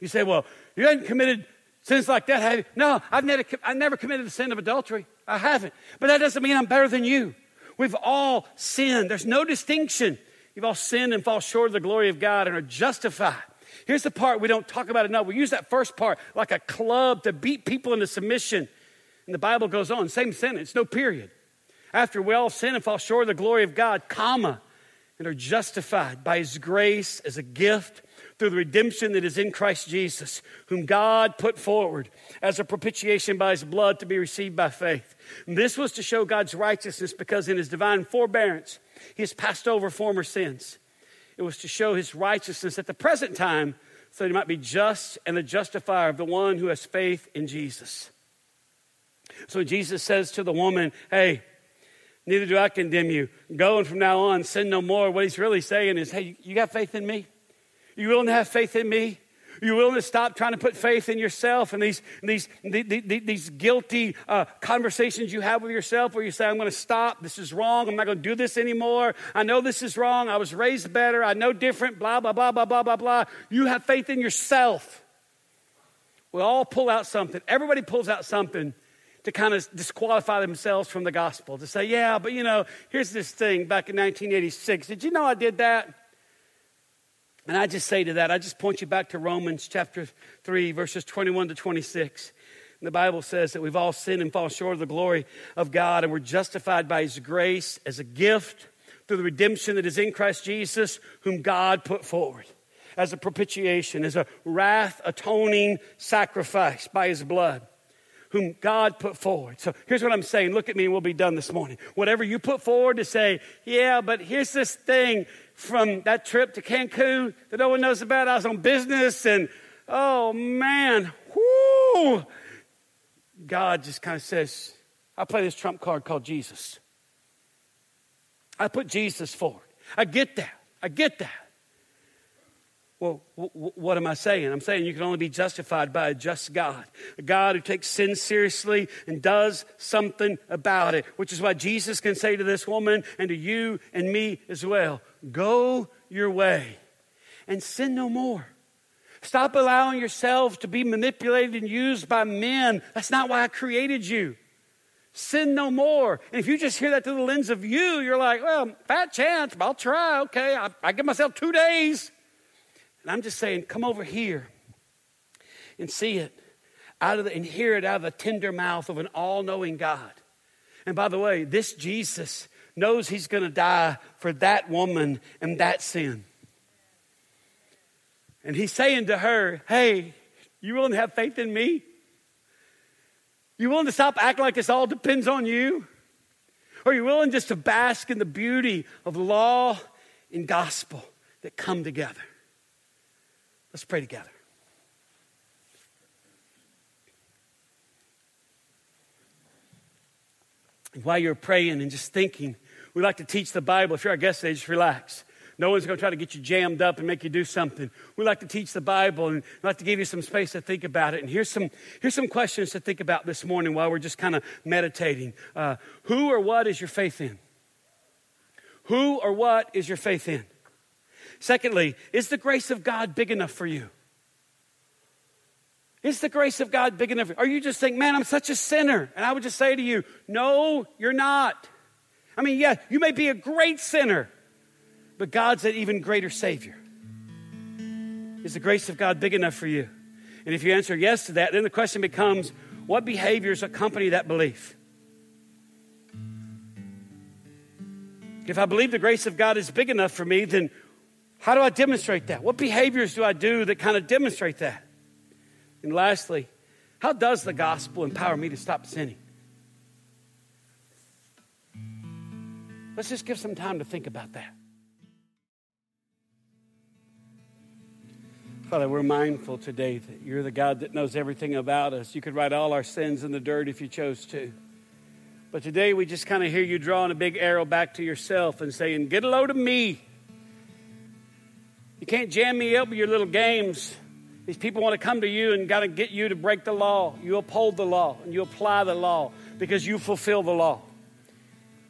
You say, well, you haven't committed sins like that, have you? No, I've never, I've never committed the sin of adultery. I haven't. But that doesn't mean I'm better than you. We've all sinned. There's no distinction. You've all sinned and fall short of the glory of God and are justified. Here's the part we don't talk about enough. We use that first part like a club to beat people into submission. And the Bible goes on, same sentence, no period. After we all sin and fall short of the glory of God, comma, and are justified by his grace as a gift through the redemption that is in Christ Jesus, whom God put forward as a propitiation by his blood to be received by faith. And this was to show God's righteousness because in his divine forbearance, he has passed over former sins. It was to show his righteousness at the present time so that he might be just and the justifier of the one who has faith in Jesus. So Jesus says to the woman, Hey, neither do I condemn you. Go and from now on, sin no more. What he's really saying is, Hey, you got faith in me? You willing to have faith in me? You willing to stop trying to put faith in yourself and these, these, these, these guilty uh, conversations you have with yourself where you say, I'm going to stop. This is wrong. I'm not going to do this anymore. I know this is wrong. I was raised better. I know different. Blah, blah, blah, blah, blah, blah, blah. You have faith in yourself. We all pull out something. Everybody pulls out something to kind of disqualify themselves from the gospel, to say, yeah, but you know, here's this thing back in 1986. Did you know I did that? And I just say to that, I just point you back to Romans chapter 3, verses 21 to 26. And the Bible says that we've all sinned and fall short of the glory of God, and we're justified by His grace as a gift through the redemption that is in Christ Jesus, whom God put forward as a propitiation, as a wrath atoning sacrifice by His blood whom God put forward. So here's what I'm saying. Look at me and we'll be done this morning. Whatever you put forward to say, yeah, but here's this thing from that trip to Cancun that no one knows about. I was on business and oh man, whoo. God just kind of says, I play this trump card called Jesus. I put Jesus forward. I get that. I get that. Well, what am I saying? I'm saying you can only be justified by a just God, a God who takes sin seriously and does something about it, which is why Jesus can say to this woman and to you and me as well go your way and sin no more. Stop allowing yourself to be manipulated and used by men. That's not why I created you. Sin no more. And if you just hear that through the lens of you, you're like, well, fat chance, I'll try. Okay, I, I give myself two days. And I'm just saying, come over here and see it out of the, and hear it out of the tender mouth of an all-knowing God. And by the way, this Jesus knows he's going to die for that woman and that sin. And he's saying to her, Hey, you willing to have faith in me? You willing to stop acting like this all depends on you? Or are you willing just to bask in the beauty of law and gospel that come together? Let's pray together. And while you're praying and just thinking, we like to teach the Bible. If you're our guest today, just relax. No one's going to try to get you jammed up and make you do something. We like to teach the Bible and like to give you some space to think about it. And here's some, here's some questions to think about this morning while we're just kind of meditating. Uh, who or what is your faith in? Who or what is your faith in? Secondly, is the grace of God big enough for you? Is the grace of God big enough? Are you just think, man, I'm such a sinner? And I would just say to you, no, you're not. I mean, yeah, you may be a great sinner, but God's an even greater Savior. Is the grace of God big enough for you? And if you answer yes to that, then the question becomes what behaviors accompany that belief? If I believe the grace of God is big enough for me, then how do I demonstrate that? What behaviors do I do that kind of demonstrate that? And lastly, how does the gospel empower me to stop sinning? Let's just give some time to think about that. Father, we're mindful today that you're the God that knows everything about us. You could write all our sins in the dirt if you chose to. But today we just kind of hear you drawing a big arrow back to yourself and saying, Get a load of me. You can't jam me up with your little games. These people want to come to you and got to get you to break the law. You uphold the law and you apply the law because you fulfill the law.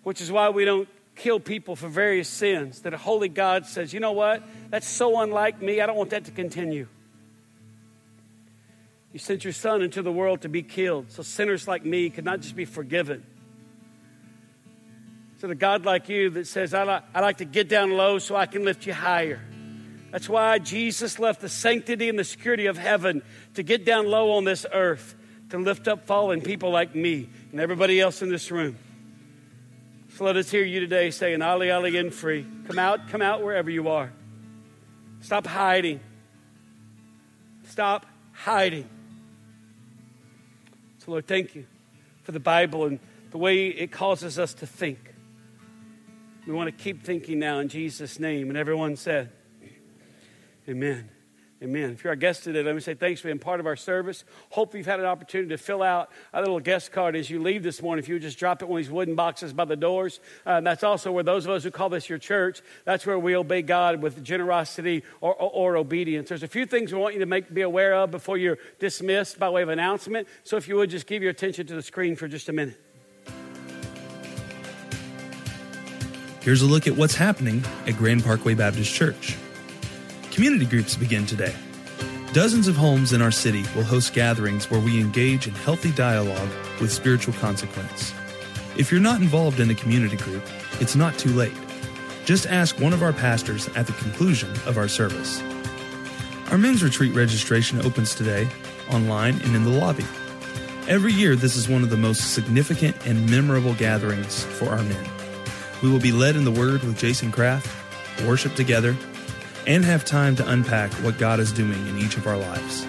Which is why we don't kill people for various sins. That a holy God says, you know what? That's so unlike me. I don't want that to continue. You sent your son into the world to be killed so sinners like me could not just be forgiven. So, the God like you that says, I like, I like to get down low so I can lift you higher. That's why Jesus left the sanctity and the security of heaven to get down low on this earth, to lift up fallen people like me and everybody else in this room. So let us hear you today saying, Ali, Ali, and free. Come out, come out wherever you are. Stop hiding. Stop hiding. So, Lord, thank you for the Bible and the way it causes us to think. We want to keep thinking now in Jesus' name. And everyone said, Amen. Amen. If you're our guest today, let me say thanks for being part of our service. Hope you've had an opportunity to fill out a little guest card as you leave this morning. If you would just drop it one of these wooden boxes by the doors. Uh, that's also where those of us who call this your church, that's where we obey God with generosity or, or, or obedience. There's a few things we want you to make, be aware of before you're dismissed by way of announcement. So if you would just give your attention to the screen for just a minute. Here's a look at what's happening at Grand Parkway Baptist Church. Community groups begin today. Dozens of homes in our city will host gatherings where we engage in healthy dialogue with spiritual consequence. If you're not involved in a community group, it's not too late. Just ask one of our pastors at the conclusion of our service. Our men's retreat registration opens today, online and in the lobby. Every year, this is one of the most significant and memorable gatherings for our men. We will be led in the Word with Jason Kraft, worship together, and have time to unpack what God is doing in each of our lives.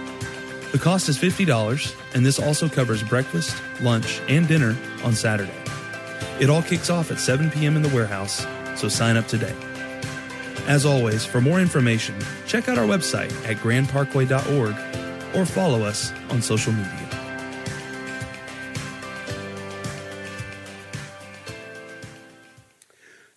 The cost is $50, and this also covers breakfast, lunch, and dinner on Saturday. It all kicks off at 7 p.m. in the warehouse, so sign up today. As always, for more information, check out our website at grandparkway.org or follow us on social media.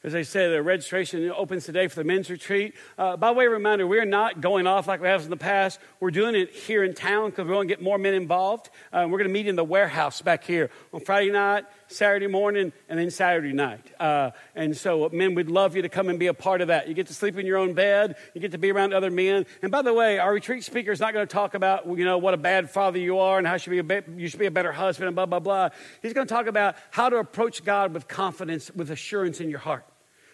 As I said, the registration opens today for the men's retreat. Uh, by the way of reminder, we're not going off like we have in the past. We're doing it here in town because we want to get more men involved. Uh, we're going to meet in the warehouse back here on Friday night, Saturday morning, and then Saturday night. Uh, and so, men, we'd love you to come and be a part of that. You get to sleep in your own bed. You get to be around other men. And by the way, our retreat speaker is not going to talk about, you know, what a bad father you are and how should be be- you should be a better husband and blah, blah, blah. He's going to talk about how to approach God with confidence, with assurance in your heart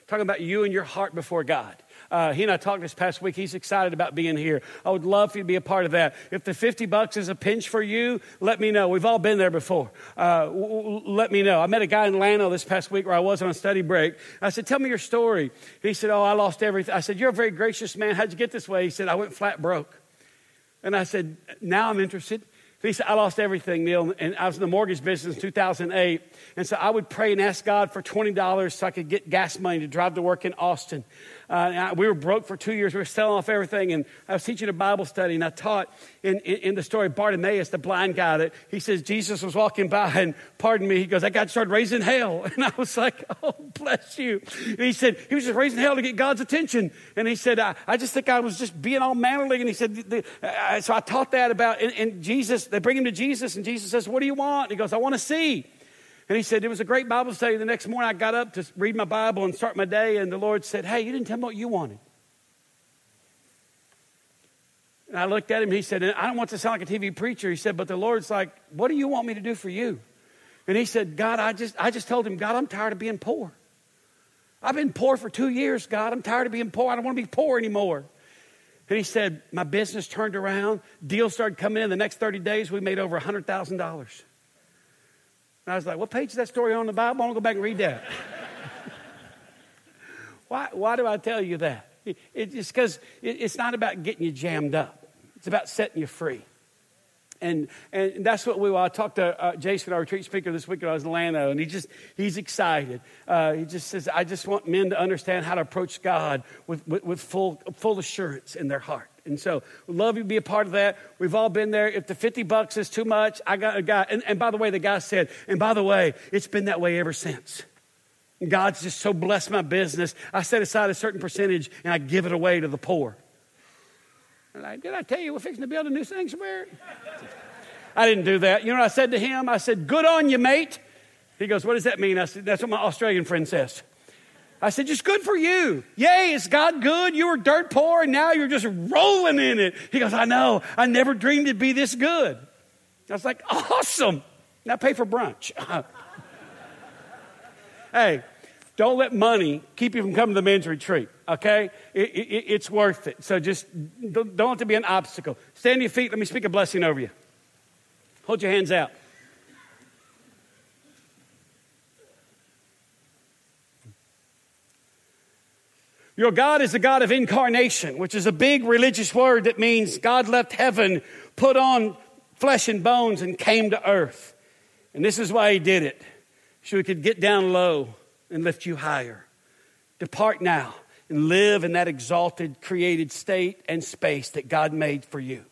talking about you and your heart before God. Uh, he and I talked this past week. He's excited about being here. I would love for you to be a part of that. If the 50 bucks is a pinch for you, let me know. We've all been there before. Uh, w- w- let me know. I met a guy in Llano this past week where I was on a study break. I said, Tell me your story. He said, Oh, I lost everything. I said, You're a very gracious man. How'd you get this way? He said, I went flat broke. And I said, Now I'm interested. He said, I lost everything, Neil, and I was in the mortgage business in 2008. And so I would pray and ask God for $20 so I could get gas money to drive to work in Austin. Uh, we were broke for two years. We were selling off everything. And I was teaching a Bible study, and I taught in, in, in, the story of Bartimaeus, the blind guy, that he says Jesus was walking by, and pardon me, he goes, I got started raising hell. And I was like, oh, bless you. And he said, he was just raising hell to get God's attention. And he said, I, I just think I was just being all mannerly. And he said, the, uh, so I taught that about, and, and Jesus, they bring him to Jesus, and Jesus says, What do you want? And he goes, I want to see. And he said, It was a great Bible study. The next morning I got up to read my Bible and start my day, and the Lord said, Hey, you didn't tell me what you wanted. And I looked at him, he said, I don't want to sound like a TV preacher. He said, But the Lord's like, What do you want me to do for you? And he said, God, I just, I just told him, God, I'm tired of being poor. I've been poor for two years, God. I'm tired of being poor. I don't want to be poor anymore. And he said, My business turned around. Deals started coming in. The next 30 days, we made over $100,000. And I was like, what page is that story on in the Bible? I want to go back and read that. why, why do I tell you that? It, it's because it, it's not about getting you jammed up, it's about setting you free. And, and that's what we. I talked to uh, Jason, our retreat speaker this week when I was in Llano, and he just, he's excited. Uh, he just says, I just want men to understand how to approach God with, with, with full, full assurance in their heart. And so we'd love you to be a part of that. We've all been there. If the 50 bucks is too much, I got a guy. And, and by the way, the guy said, and by the way, it's been that way ever since. God's just so blessed my business. I set aside a certain percentage and I give it away to the poor. Like, did I tell you we're fixing to build a new sanctuary? I didn't do that. You know what I said to him? I said, Good on you, mate. He goes, What does that mean? I said, That's what my Australian friend says. I said, Just good for you. Yay, is God good? You were dirt poor and now you're just rolling in it. He goes, I know. I never dreamed it'd be this good. I was like, Awesome. Now pay for brunch. hey, don't let money keep you from coming to the men's retreat, okay? It, it, it's worth it. So just don't, don't let it be an obstacle. Stand on your feet. Let me speak a blessing over you. Hold your hands out. Your God is a God of incarnation, which is a big religious word that means God left heaven, put on flesh and bones, and came to earth. And this is why He did it, so He could get down low and lift you higher. Depart now and live in that exalted, created state and space that God made for you.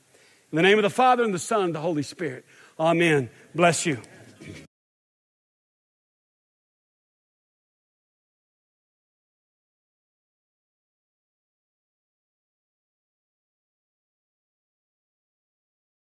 In the name of the Father, and the Son, and the Holy Spirit. Amen. Bless you.